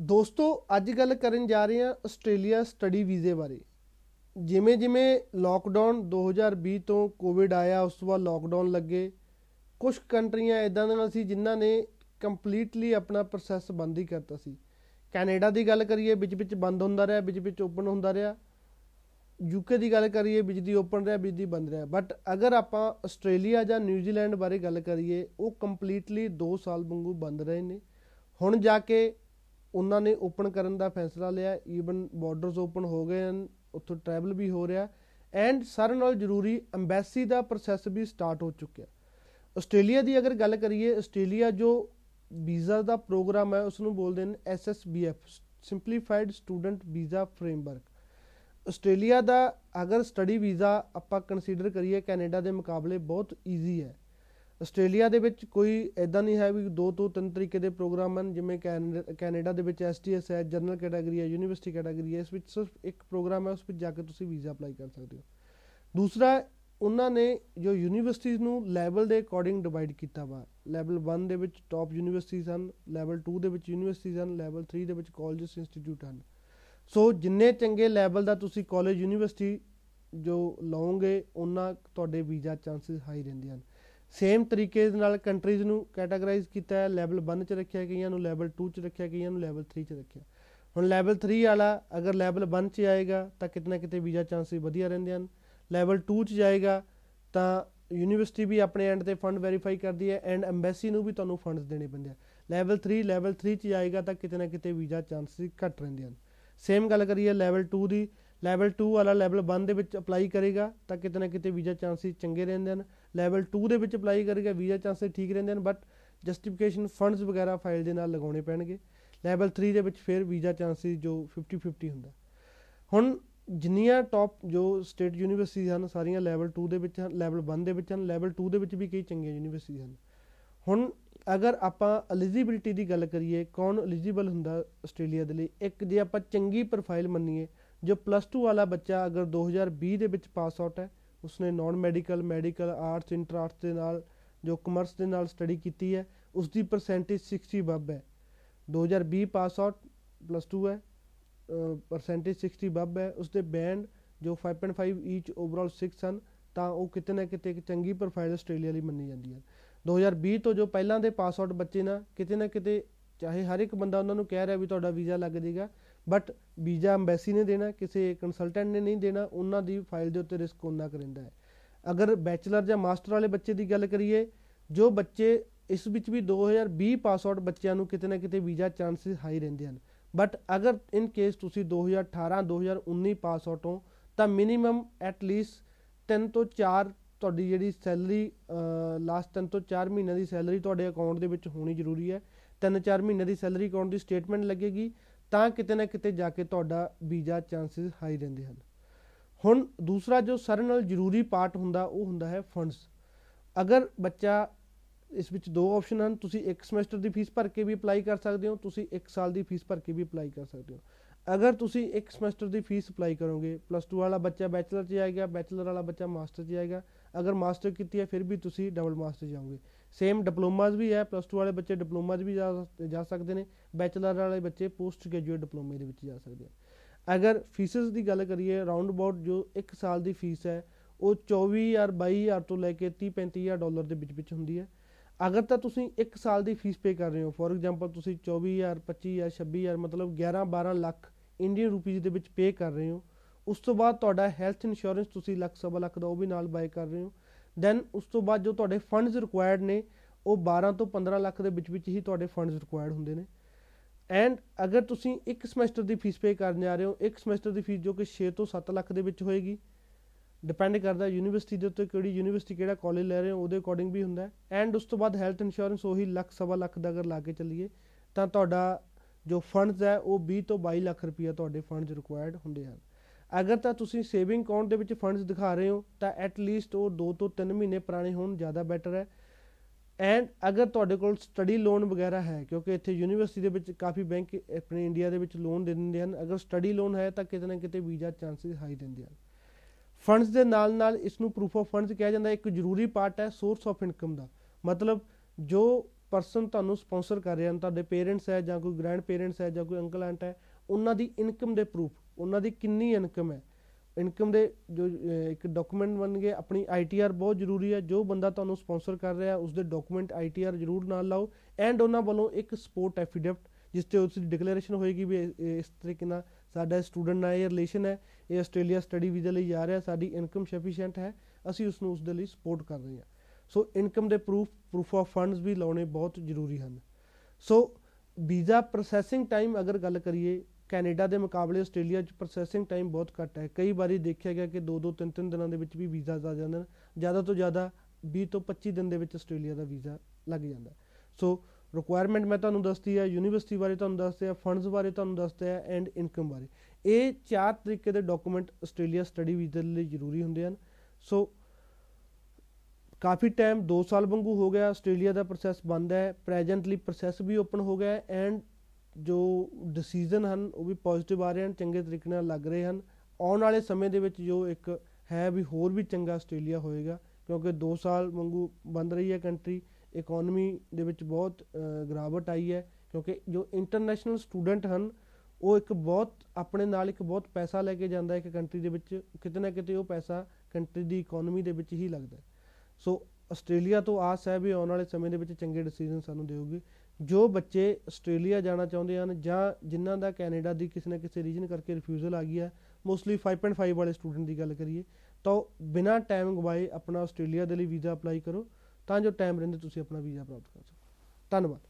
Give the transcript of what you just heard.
ਦੋਸਤੋ, ਅੱਜ ਗੱਲ ਕਰਨ ਜਾ ਰਹੇ ਹਾਂ ਆਸਟ੍ਰੇਲੀਆ ਸਟੱਡੀ ਵੀਜ਼ੇ ਬਾਰੇ। ਜਿਵੇਂ ਜਿਵੇਂ ਲਾਕਡਾਊਨ 2020 ਤੋਂ ਕੋਵਿਡ ਆਇਆ, ਉਸ ਤੋਂ ਬਾਅਦ ਲਾਕਡਾਊਨ ਲੱਗੇ। ਕੁਝ ਕੰਟਰੀਆਂ ਇਦਾਂ ਦੇ ਨਾਲ ਸੀ ਜਿਨ੍ਹਾਂ ਨੇ ਕੰਪਲੀਟਲੀ ਆਪਣਾ ਪ੍ਰੋਸੈਸ ਬੰਦ ਹੀ ਕਰਤਾ ਸੀ। ਕੈਨੇਡਾ ਦੀ ਗੱਲ ਕਰੀਏ, ਵਿੱਚ ਵਿੱਚ ਬੰਦ ਹੁੰਦਾ ਰਿਹਾ, ਵਿੱਚ ਵਿੱਚ ਓਪਨ ਹੁੰਦਾ ਰਿਹਾ। ਯੂਕੇ ਦੀ ਗੱਲ ਕਰੀਏ, ਵਿੱਚ ਦੀ ਓਪਨ ਰਿਹਾ, ਵਿੱਚ ਦੀ ਬੰਦ ਰਿਹਾ। ਬਟ ਅਗਰ ਆਪਾਂ ਆਸਟ੍ਰੇਲੀਆ ਜਾਂ ਨਿਊਜ਼ੀਲੈਂਡ ਬਾਰੇ ਗੱਲ ਕਰੀਏ, ਉਹ ਕੰਪਲੀਟਲੀ 2 ਸਾਲ ਵਾਂਗੂ ਬੰਦ ਰਹੇ ਨੇ। ਹੁਣ ਜਾ ਕੇ ਉਹਨਾਂ ਨੇ ਓਪਨ ਕਰਨ ਦਾ ਫੈਸਲਾ ਲਿਆ ਈਵਨ ਬਾਰਡਰਸ ਓਪਨ ਹੋ ਗਏ ਹਨ, ਉੱਥੋਂ ਟਰੈਵਲ ਵੀ ਹੋ ਰਿਹਾ ਐਂਡ ਸਾਰਿਆਂ ਨਾਲ ਜ਼ਰੂਰੀ ਐਮਬੈਸੀ ਦਾ ਪ੍ਰੋਸੈਸ ਵੀ ਸਟਾਰਟ ਹੋ ਚੁੱਕਿਆ। ਆਸਟ੍ਰੇਲੀਆ ਦੀ ਅਗਰ ਗੱਲ ਕਰੀਏ, ਆਸਟ੍ਰੇਲੀਆ ਜੋ ਵੀਜ਼ਾ ਦਾ ਪ੍ਰੋਗਰਾਮ ਹੈ ਉਸ ਨੂੰ ਬੋਲਦੇ ਨੇ SSBF simplified student visa framework Australia ਦਾ ਅਗਰ ਸਟੱਡੀ ਵੀਜ਼ਾ ਆਪਾਂ ਕੰਸੀਡਰ ਕਰੀਏ, ਕੈਨੇਡਾ ਦੇ ਮੁਕਾਬਲੇ ਬਹੁਤ ਈਜ਼ੀ ਹੈ। ਆਸਟ੍ਰੇਲੀਆ ਦੇ ਵਿੱਚ ਕੋਈ ਐਦਾਂ ਨਹੀਂ ਹੈ ਵੀ ਦੋ ਤੋਂ ਤਿੰਨ ਤਰੀਕੇ ਦੇ ਪ੍ਰੋਗਰਾਮ ਹਨ, ਜਿਵੇਂ ਕੈਨੇਡਾ ਦੇ ਵਿੱਚ ਐਸਟੀਐਸ ਹੈ, ਜਨਰਲ ਕੈਟਾਗਰੀ ਹੈ, ਯੂਨੀਵਰਸਿਟੀ ਕੈਟਾਗਰੀ ਹੈ, ਇਸ ਵਿੱਚ ਸਿਰਫ ਇੱਕ ਪ੍ਰੋਗਰਾਮ ਹੈ, ਉਸ ਵਿੱਚ ਜਾ ਕੇ ਤੁਸੀਂ ਵੀਜ਼ਾ ਅਪਲਾਈ ਕਰ ਸਕਦੇ ਹੋ। ਦੂਸਰਾ, ਉਹਨਾਂ ਨੇ ਜੋ ਯੂਨੀਵਰਸਿਟੀਜ਼ ਨੂੰ ਲੈਵਲ ਦੇ ਅਕੋਰਡਿੰਗ ਡਿਵਾਈਡ ਕੀਤਾ ਵਾ, ਲੈਵਲ 1 ਦੇ ਵਿੱਚ ਟਾਪ ਯੂਨੀਵਰਸਿਟੀਜ਼ ਹਨ, ਲੈਵਲ 2 ਦੇ ਵਿੱਚ ਯੂਨੀਵਰਸਿਟੀਜ਼ ਹਨ, ਲੈਵਲ 3 ਦੇ ਵਿੱਚ ਕਾਲਜਸ, ਇੰਸਟੀਚਿਊਟ ਹਨ। ਸੋ ਜਿੰਨੇ ਚੰਗੇ ਲੈਵਲ ਦਾ ਤੁਸੀਂ ਕਾਲਜ, ਯੂਨੀਵਰਸਿਟੀ ਜੋ ਲਓਗੇ, ਉਹਨਾਂ ਤੁਹਾਡੇ ਵੀਜ਼ਾ ਚਾਂਸਸ ਹਾਈ ਰਹਿੰਦੇ ਹਨ। ਸੇਮ ਤਰੀਕੇ ਦੇ ਨਾਲ ਕੰਟਰੀਜ਼ ਨੂੰ ਕੈਟਾਗਰਾਈਜ਼ ਕੀਤਾ ਹੈ ਲੈਵਲ 1 ਚ ਰੱਖਿਆ ਗਈਆਂ ਨੂੰ ਲੈਵਲ 2 ਚ ਰੱਖਿਆ ਗਈਆਂ ਨੂੰ ਲੈਵਲ 3 ਚ ਰੱਖਿਆ। ਹੁਣ ਲੈਵਲ 3 ਵਾਲਾ ਅਗਰ ਲੈਵਲ 1 ਚ ਆਏਗਾ ਤਾਂ ਕਿਤਨਾ ਕਿਤੇ ਵੀਜ਼ਾ ਚਾਂਸਸ ਵਧੀਆ ਰਹਿੰਦੇ ਹਨ। ਲੈਵਲ 2 ਚ ਜਾਏਗਾ ਤਾਂ ਯੂਨੀਵਰਸਿਟੀ ਵੀ ਆਪਣੇ ਐਂਡ ਤੇ ਫੰਡ ਵੈਰੀਫਾਈ ਕਰਦੀ ਹੈ ਐਂਡ ਐਮਬੈਸੀ ਨੂੰ ਵੀ ਤੁਹਾਨੂੰ ਫੰਡਸ ਦੇਣੇ ਪੈਂਦੇ ਆ। ਲੈਵਲ 3 ਲੈਵਲ 3 ਚ ਜਾਏਗਾ ਤਾਂ ਕਿਤੇ ਨਾ ਕਿਤੇ ਵੀਜ਼ਾ ਚਾਂਸਸ ਘੱਟ ਰਹਿੰਦੇ ਹਨ। ਸੇਮ ਗੱਲ ਕਰੀਏ ਲੈਵਲ 2 ਦੀ। ਲੈਵਲ 2 ਵਾਲਾ ਲੈਵਲ 1 ਦੇ ਵਿੱਚ ਅਪਲਾਈ ਕਰੇਗਾ ਤਾਂ ਕਿਤੇ ਨਾ ਕਿਤੇ ਵੀਜ਼ਾ ਚਾਂਸਸ ਚੰਗੇ ਰਹਿੰਦੇ ਹਨ। ਲੈਵਲ 2 ਦੇ ਵਿੱਚ ਅਪਲਾਈ ਕਰੇਗਾ, ਵੀਜ਼ਾ ਚਾਂਸਸ ਠੀਕ ਰਹਿੰਦੇ ਹਨ ਬਟ ਜਸਟੀਫਿਕੇਸ਼ਨ ਫੰਡਸ ਵਗੈਰਾ ਫਾਈਲ ਦੇ ਨਾਲ ਲਗਾਉਣੇ ਪੈਣਗੇ। ਲੈਵਲ 3 ਦੇ ਵਿੱਚ ਫਿਰ ਵੀਜ਼ਾ ਚਾਂਸਸ ਜੋ 50-50 ਹੁੰਦਾ। ਹੁਣ ਜਿੰਨੀਆਂ ਟੌਪ ਜੋ ਸਟੇਟ ਯੂਨੀਵਰਸਿਟੀਆਂ ਹਨ, ਸਾਰੀਆਂ ਲੈਵਲ 2 ਦੇ ਵਿੱਚ ਹਨ ਲੈਵਲ 1 ਦੇ ਵਿੱਚ ਹਨ ਲੈਵਲ 2 ਦੇ ਵਿੱਚ ਵੀ ਕਈ ਚੰਗੀਆਂ ਯੂਨੀਵਰਸਿਟੀਆਂ ਹਨ। ਹੁਣ ਅਗਰ ਆਪਾਂ ਐਲੀਜੀਬਿਲਟੀ ਦੀ ਗੱਲ ਕਰੀਏ, ਕੌਣ ਐਲੀਜੀਬਲ ਹੁੰਦਾ ਆਸਟ੍ਰੇਲੀਆ ਦੇ ਲਈ? ਇੱਕ ਜੇ ਆਪਾਂ ਚੰਗੀ ਪ੍ਰੋਫਾਈਲ ਮੰਨੀਏ, ਜੋ ਪਲੱਸ 2 ਵਾਲਾ ਬੱਚਾ ਅਗਰ 2020 ਦੇ ਵਿੱਚ ਪਾਸ ਆਊਟ ਹੈ ਉਸਨੇ non medical medical arts inter arts ਦੇ ਨਾਲ ਜੋ ਕਮਰਸ ਦੇ ਨਾਲ ਸਟੱਡੀ ਕੀਤੀ ਹੈ ਉਸ ਦੀ ਪਰਸੈਂਟੇਜ 60 ਬੱਬ ਹੈ 2020 ਪਾਸ ਆਊਟ ਪਲੱਸ 2 ਹੈ ਪਰਸੈਂਟੇਜ 60 ਬੱਬ ਹੈ। ਉਸ ਦੇ ਬੈਂਡ ਜੋ 5.5 ਈਚ ਓਵਰਆਲ 6 ਹਨ ਤਾਂ ਉਹ ਕਿਤੇ ਨਾ ਕਿਤੇ ਇੱਕ ਚੰਗੀ ਪ੍ਰੋਫਾਈਲ ਆਸਟ੍ਰੇਲੀਆ ਲਈ ਮੰਨੀ ਜਾਂਦੀ ਹੈ। 2020 ਤੋਂ ਜੋ ਪਹਿਲਾਂ ਦੇ ਪਾਸ ਆਊਟ ਬੱਚੇ ਨਾ, ਕਿਤੇ ਨਾ ਕਿਤੇ ਚਾਹੇ ਹਰ ਇੱਕ ਬੰਦਾ ਉਹਨਾਂ ਨੂੰ ਕਹਿ ਰਿਹਾ ਵੀ ਤੁਹਾਡਾ ਵੀਜ਼ਾ ਲੱਗ ਜਾਏਗਾ ਬਟ ਵੀਜ਼ਾ ਐਮਬੈਸੀ ਨੇ ਦੇਣਾ, ਕਿਸੇ ਕੰਸਲਟੈਂਟ ਨੇ ਨਹੀਂ ਦੇਣਾ, ਉਹਨਾਂ ਦੀ ਫਾਈਲ ਦੇ ਉੱਤੇ ਰਿਸਕ ਉਹਨਾਂ ਕਰਿੰਦਾ ਹੈ। ਅਗਰ ਬੈਚਲਰ ਜਾਂ ਮਾਸਟਰ ਵਾਲੇ ਬੱਚੇ ਦੀ ਗੱਲ ਕਰੀਏ, ਜੋ ਬੱਚੇ ਇਸ ਵਿੱਚ ਵੀ 2020 ਪਾਸ ਆਊਟ ਬੱਚਿਆਂ ਨੂੰ ਕਿਤੇ ਨਾ ਕਿਤੇ ਵੀਜ਼ਾ ਚਾਂਸਸ ਹਾਈ ਰਹਿੰਦੇ ਹਨ। ਬਟ ਅਗਰ ਇਨ ਕੇਸ ਤੁਸੀਂ 2018 2019 ਪਾਸ ਆਊਟ ਹੋ, ਤਾਂ ਮਿਨੀਮਮ ਐਟ ਲੀਸਟ 3 ਤੋਂ 4 ਤੁਹਾਡੀ ਜਿਹੜੀ ਸੈਲਰੀ ਲਾਸਟ 3 ਤੋਂ 4 ਮਹੀਨਿਆਂ ਦੀ ਸੈਲਰੀ ਤੁਹਾਡੇ ਅਕਾਊਂਟ ਦੇ ਵਿੱਚ ਹੋਣੀ ਜ਼ਰੂਰੀ ਹੈ। 3-4 ਮਹੀਨੇ ਦੀ ਸੈਲਰੀ ਅਕਾਊਂਟ ਦੀ ਸਟੇਟਮੈਂਟ ਲੱਗੇਗੀ। ਤਾਂ ਕਿਤੇ ਨਾ ਕਿਤੇ ਜਾ ਕੇ ਤੁਹਾਡਾ ਵੀਜ਼ਾ ਚਾਂਸਸ ਹਾਈ ਰਹਿੰਦੇ ਹਨ। ਹੁਣ ਦੂਸਰਾ ਜੋ ਸਾਰੇ ਨਾਲ ਜ਼ਰੂਰੀ ਪਾਰਟ ਹੁੰਦਾ, ਉਹ ਹੁੰਦਾ ਹੈ ਫੰਡਸ ਅਗਰ ਬੱਚਾ ਇਸ ਵਿੱਚ ਦੋ ਆਪਸ਼ਨ ਹਨ, ਤੁਸੀਂ ਇੱਕ ਸਮੈਸਟਰ ਦੀ ਫੀਸ ਭਰ ਕੇ ਵੀ ਅਪਲਾਈ ਕਰ ਸਕਦੇ ਹੋ, ਤੁਸੀਂ 1 ਸਾਲ ਦੀ ਫੀਸ ਭਰ ਕੇ ਵੀ ਅਪਲਾਈ ਕਰ ਸਕਦੇ ਹੋ। ਅਗਰ ਤੁਸੀਂ ਇੱਕ ਸਮੈਸਟਰ ਦੀ ਫੀਸ ਅਪਲਾਈ ਕਰੋਗੇ ਪਲੱਸ 2 ਵਾਲਾ ਬੱਚਾ ਬੈਚਲਰ 'ਚ ਜਾਏਗਾ ਬੈਚਲਰ ਵਾਲਾ ਬੱਚਾ ਮਾਸਟਰ 'ਚ ਜਾਏਗਾ। ਅਗਰ ਮਾਸਟਰ ਕੀਤੀ ਹੈ, ਫਿਰ ਵੀ ਤੁਸੀਂ ਡਬਲ ਮਾਸਟਰ ਜਾਓਗੇ। ਸੇਮ ਡਿਪਲੋਮਾਸ ਵੀ ਹੈ ਪਲੱਸ 2 ਵਾਲੇ ਬੱਚੇ ਡਿਪਲੋਮਾਸ ਵੀ ਜਾ ਸਕਦੇ ਨੇ ਬੈਚਲਰ ਵਾਲੇ ਬੱਚੇ ਪੋਸਟ ਗ੍ਰੈਜੂਏਟ ਡਿਪਲੋਮੇ ਦੇ ਵਿੱਚ ਜਾ ਸਕਦੇ ਆ ਅਗਰ ਫੀਸਸ ਦੀ ਗੱਲ ਕਰੀਏ ਰਾਉਂਡ ਅਬਾਊਟ ਜੋ 1 ਸਾਲ ਦੀ ਫੀਸ ਹੈ, ਉਹ 24000 22000 ਤੋਂ ਲੈ ਕੇ 30 35000 ਡਾਲਰ ਦੇ ਵਿੱਚ ਵਿੱਚ ਹੁੰਦੀ ਹੈ। ਅਗਰ ਤਾਂ ਤੁਸੀਂ 1 ਸਾਲ ਦੀ ਫੀਸ ਪੇ ਕਰ ਰਹੇ ਹੋ ਫੋਰ ਐਗਜ਼ਾਮਪਲ ਤੁਸੀਂ 24000 25000 26000 ਮਤਲਬ 11 12 ਲੱਖ ਇੰਡੀਅਨ ਰੁਪੀਸ ਦੇ ਵਿੱਚ ਪੇ ਕਰ ਰਹੇ ਹੋ, ਉਸ ਤੋਂ ਬਾਅਦ ਤੁਹਾਡਾ ਹੈਲਥ ਇੰਸ਼ੋਰੈਂਸ ਤੁਸੀਂ ਲੱਖ, ਸਵਾ ਲੱਖ ਦਾ ਉਹ ਵੀ ਨਾਲ ਬਾਈ ਕਰ ਰਹੇ ਹੋ। ਦੈਨ ਉਸ ਤੋਂ ਬਾਅਦ ਜੋ ਤੁਹਾਡੇ ਫੰਡਸ ਰਿਕੁਆਇਰਡ ਨੇ, ਉਹ 12 ਤੋਂ 15 ਲੱਖ ਦੇ ਵਿੱਚ ਵਿੱਚ ਹੀ ਤੁਹਾਡੇ ਫੰਡਸ ਰਿਕੁਆਇਰਡ ਹੁੰਦੇ ਨੇ। ਐਂਡ ਅਗਰ ਤੁਸੀਂ ਇੱਕ ਸਮੈਸਟਰ ਦੀ ਫੀਸ ਪੇ ਕਰਨ ਜਾ ਰਹੇ ਹੋ, ਇੱਕ ਸਮੈਸਟਰ ਦੀ ਫੀਸ ਜੋ ਕਿ 6 ਤੋਂ 7 ਲੱਖ ਦੇ ਵਿੱਚ ਹੋਏਗੀ ਡਿਪੈਂਡ ਕਰਦਾ ਯੂਨੀਵਰਸਿਟੀ ਦੇ ਉੱਤੇ ਕਿਹੜੀ ਯੂਨੀਵਰਸਿਟੀ ਕਿਹੜਾ ਕਾਲਜ ਲੈ ਰਹੇ ਹੋ, ਉਹਦੇ ਅਕੋਰਡਿੰਗ ਵੀ ਹੁੰਦਾ ਐਂਡ ਉਸ ਤੋਂ ਬਾਅਦ ਹੈਲਥ ਇੰਸ਼ੋਰੈਂਸ ਉਹੀ ਲੱਖ, ਸਵਾ ਲੱਖ ਦਾ ਅਗਰ ਲਾ ਕੇ ਚੱਲੀਏ, ਤਾਂ ਤੁਹਾਡਾ ਜੋ ਫੰਡਸ ਹੈ, ਉਹ 20 ਤੋਂ 22 ਲੱਖ ਰੁਪਈਆ ਤੁਹਾਡੇ ਫੰਡਸ ਰਿਕੁਆਇਰਡ ਹੁੰਦੇ ਹਨ। ਅਗਰ ਤਾਂ ਤੁਸੀਂ ਸੇਵਿੰਗ ਅਕਾਊਂਟ ਦੇ ਵਿੱਚ ਫੰਡਸ ਦਿਖਾ ਰਹੇ ਹੋ, ਤਾਂ ਐਟ ਲੀਸਟ ਉਹ 2 ਤੋਂ 3 ਮਹੀਨੇ ਪੁਰਾਣੇ ਹੋਣ, ਜ਼ਿਆਦਾ ਬੈਟਰ ਹੈ। ਐਂਡ ਅਗਰ ਤੁਹਾਡੇ ਕੋਲ ਸਟੱਡੀ ਲੋਨ ਵਗੈਰਾ ਹੈ, ਕਿਉਂਕਿ ਇੱਥੇ ਯੂਨੀਵਰਸਿਟੀ ਦੇ ਵਿੱਚ ਕਾਫੀ ਬੈਂਕ ਆਪਣੇ ਇੰਡੀਆ ਦੇ ਵਿੱਚ ਲੋਨ ਦੇ ਦਿੰਦੇ ਹਨ, ਅਗਰ ਸਟੱਡੀ ਲੋਨ ਹੈ ਤਾਂ ਕਿਤੇ ਨਾ ਕਿਤੇ ਵੀਜ਼ਾ ਚਾਂਸਸ ਹਾਈ ਦਿੰਦੇ ਹਨ। ਫੰਡਸ ਦੇ ਨਾਲ ਨਾਲ ਇਸ ਨੂੰ ਪ੍ਰੂਫ ਆਫ ਫੰਡਸ ਕਿਹਾ ਜਾਂਦਾ, ਇੱਕ ਜ਼ਰੂਰੀ ਪਾਰਟ ਹੈ ਸੋਰਸ ਆਫ ਇਨਕਮ ਦਾ। ਮਤਲਬ ਜੋ ਪਰਸਨ ਤੁਹਾਨੂੰ ਸਪਾਂਸਰ ਕਰ ਰਹੇ ਹਨ ਤੁਹਾਡੇ ਪੇਰੈਂਟਸ ਹੈ ਜਾਂ ਕੋਈ ਗ੍ਰੈਂਡ ਪੇਰੈਂਟਸ ਹੈ ਜਾਂ ਕੋਈ ਅੰਕਲ ਆਂਟ ਹੈ, ਉਹਨਾਂ ਦੀ ਇਨਕਮ ਦੇ ਪ੍ਰੂਫ ਉਹਨਾਂ ਦੀ ਕਿੰਨੀ ਇਨਕਮ ਹੈ। ਇਨਕਮ ਦੇ ਜੋ ਅਹ, ਇੱਕ ਡਾਕੂਮੈਂਟ ਬਣ ਗਏ ਆਪਣੀ ਆਈਟੀਆਰ ਬਹੁਤ ਜ਼ਰੂਰੀ ਹੈ। ਜੋ ਬੰਦਾ ਤੁਹਾਨੂੰ ਸਪਾਂਸਰ ਕਰ ਰਿਹਾ ਉਸ ਦੇ ਡਾਕੂਮੈਂਟ ਆਈਟੀਆਰ ਜ਼ਰੂਰ ਨਾਲ ਲਾਓ ਐਂਡ ਉਹਨਾਂ ਵੱਲੋਂ ਇੱਕ ਸਪੋਰਟ ਐਫੀਡੈਵਿਟ ਜਿਸ ਤੇ ਉਸ ਦੀ ਡਿਕਲੇਰੇਸ਼ਨ ਹੋਏਗੀ ਵੀ ਇਹ- ਇਹ ਇਸ ਤਰੀਕੇ ਨਾਲ ਸਾਡਾ ਸਟੂਡੈਂਟ ਨਾਲ ਇਹ ਰਿਲੇਸ਼ਨ ਹੈ ਇਹ ਆਸਟ੍ਰੇਲੀਆ ਸਟੱਡੀ ਵੀਜ਼ੇ ਲਈ ਜਾ ਰਿਹਾ ਸਾਡੀ ਇਨਕਮ ਸਫੀਸ਼ੀਐਂਟ ਹੈ ਅਸੀਂ ਉਸ ਨੂੰ ਉਸ ਦੇ ਲਈ ਸਪੋਰਟ ਕਰ ਰਹੇ ਹਾਂ। ਸੋ ਇਨਕਮ ਦੇ ਪ੍ਰੂਫ ਪ੍ਰੂਫ ਆਫ ਫੰਡਸ ਵੀ ਲਾਉਣੇ ਬਹੁਤ ਜ਼ਰੂਰੀ ਹਨ। ਸੋ ਵੀਜ਼ਾ ਪ੍ਰੋਸੈਸਿੰਗ ਟਾਈਮ ਅਗਰ ਗੱਲ ਕਰੀਏ ਕੈਨੇਡਾ ਦੇ ਮੁਕਾਬਲੇ ਆਸਟ੍ਰੇਲੀਆ 'ਚ ਪ੍ਰੋਸੈਸਿੰਗ ਟਾਈਮ ਬਹੁਤ ਘੱਟ ਹੈ। ਕਈ ਵਾਰੀ ਦੇਖਿਆ ਗਿਆ ਕਿ 2-2 3-3 ਦਿਨਾਂ ਦੇ ਵਿੱਚ ਵੀ ਵੀਜ਼ਾ ਆ ਜਾਂਦੇ ਨੇ। ਜ਼ਿਆਦਾ ਤੋਂ ਜ਼ਿਆਦਾ 20 ਤੋਂ 25 ਦਿਨ ਦੇ ਵਿੱਚ ਆਸਟ੍ਰੇਲੀਆ ਦਾ ਵੀਜ਼ਾ ਲੱਗ ਜਾਂਦਾ। ਸੋ ਰਿਕੁਆਇਰਮੈਂਟ ਮੈਂ ਤੁਹਾਨੂੰ ਦੱਸਤੀ ਹੈ ਯੂਨੀਵਰਸਿਟੀ ਬਾਰੇ ਤੁਹਾਨੂੰ ਦੱਸਦੇ ਆ ਫੰਡਸ ਬਾਰੇ ਤੁਹਾਨੂੰ ਦੱਸਦੇ ਆ ਐਂਡ ਇਨਕਮ ਬਾਰੇ। ਇਹ ਚਾਰ ਤਰੀਕੇ ਦੇ ਡਾਕੂਮੈਂਟ ਆਸਟ੍ਰੇਲੀਆ ਸਟੱਡੀ ਵੀਜ਼ੇ ਲਈ ਜ਼ਰੂਰੀ ਹੁੰਦੇ ਹਨ। ਸੋ ਕਾਫੀ ਟਾਈਮ 2 ਸਾਲ ਵਾਂਗੂ ਹੋ ਗਿਆ, ਆਸਟ੍ਰੇਲੀਆ ਦਾ ਪ੍ਰੋਸੈਸ ਬੰਦ ਹੈ ਪ੍ਰੈਜ਼ੈਂਟਲੀ ਪ੍ਰੋਸੈਸ ਵੀ ਓਪਨ ਹੋ ਗਿਆ ਹੈ ਐਂਡ ਜੋ ਡਿਸੀਜਨ ਹਨ ਉਹ ਵੀ ਪੋਜ਼ਿਟਿਵ ਆ ਰਹੇ ਹਨ ਚੰਗੇ ਤਰੀਕੇ ਨਾਲ ਲੱਗ ਰਹੇ ਹਨ। ਆਉਣ ਵਾਲੇ ਸਮੇਂ ਦੇ ਵਿੱਚ ਜੋ ਇੱਕ ਹੈ ਵੀ ਹੋਰ ਵੀ ਚੰਗਾ ਆਸਟ੍ਰੇਲੀਆ ਹੋਏਗਾ ਕਿਉਂਕਿ 2 ਸਾਲ ਵਾਂਗੂ ਬੰਦ ਰਹੀ ਹੈ ਕੰਟਰੀ ਇਕਨੋਮੀ ਦੇ ਵਿੱਚ ਬਹੁਤ ਅਹ, ਗਿਰਾਵਟ ਆਈ ਹੈ ਕਿਉਂਕਿ ਜੋ ਇੰਟਰਨੈਸ਼ਨਲ ਸਟੂਡੈਂਟ ਹਨ ਉਹ ਇੱਕ ਬਹੁਤ ਆਪਣੇ ਨਾਲ ਇੱਕ ਬਹੁਤ ਪੈਸਾ ਲੈ ਕੇ ਜਾਂਦਾ ਹੈ ਇੱਕ ਕੰਟਰੀ ਦੇ ਵਿੱਚ ਕਿਤੇ ਨਾ ਕਿਤੇ ਉਹ ਪੈਸਾ ਕੰਟਰੀ ਦੀ ਇਕਨੋਮੀ ਦੇ ਵਿੱਚ ਹੀ ਲੱਗਦਾ ਹੈ। ਸੋ ਆਸਟ੍ਰੇਲੀਆ ਤੋਂ ਆਸ ਹੈ ਵੀ ਆਉਣ ਵਾਲੇ ਸਮੇਂ ਦੇ ਵਿੱਚ ਚੰਗੇ ਡਿਸੀਜਨ ਸਾਨੂੰ ਦੇਊਗੀ। ਜੋ ਬੱਚੇ ਆਸਟ੍ਰੇਲੀਆ ਜਾਣਾ ਚਾਹੁੰਦੇ ਹਨ ਜਾਂ ਜਿਨ੍ਹਾਂ ਦਾ ਕੈਨੇਡਾ ਦੀ ਕਿਸੇ ਨਾ ਕਿਸੇ ਰੀਜਨ ਕਰਕੇ ਰਿਫਿਊਜ਼ਲ ਆ ਗਈ ਹੈ ਮੋਸਟਲੀ 5.5 ਵਾਲੇ ਸਟੂਡੈਂਟ ਦੀ ਗੱਲ ਕਰੀਏ, ਤਾਂ ਉਹ ਬਿਨਾਂ ਟਾਈਮ ਗਵਾਏ ਆਪਣਾ ਆਸਟ੍ਰੇਲੀਆ ਦੇ ਲਈ ਵੀਜ਼ਾ ਅਪਲਾਈ ਕਰੋ, ਤਾਂ ਜੋ ਟਾਈਮ ਰਹਿੰਦੇ ਤੁਸੀਂ ਆਪਣਾ ਵੀਜ਼ਾ ਪ੍ਰਾਪਤ ਕਰ ਸਕੋ। ਧੰਨਵਾਦ।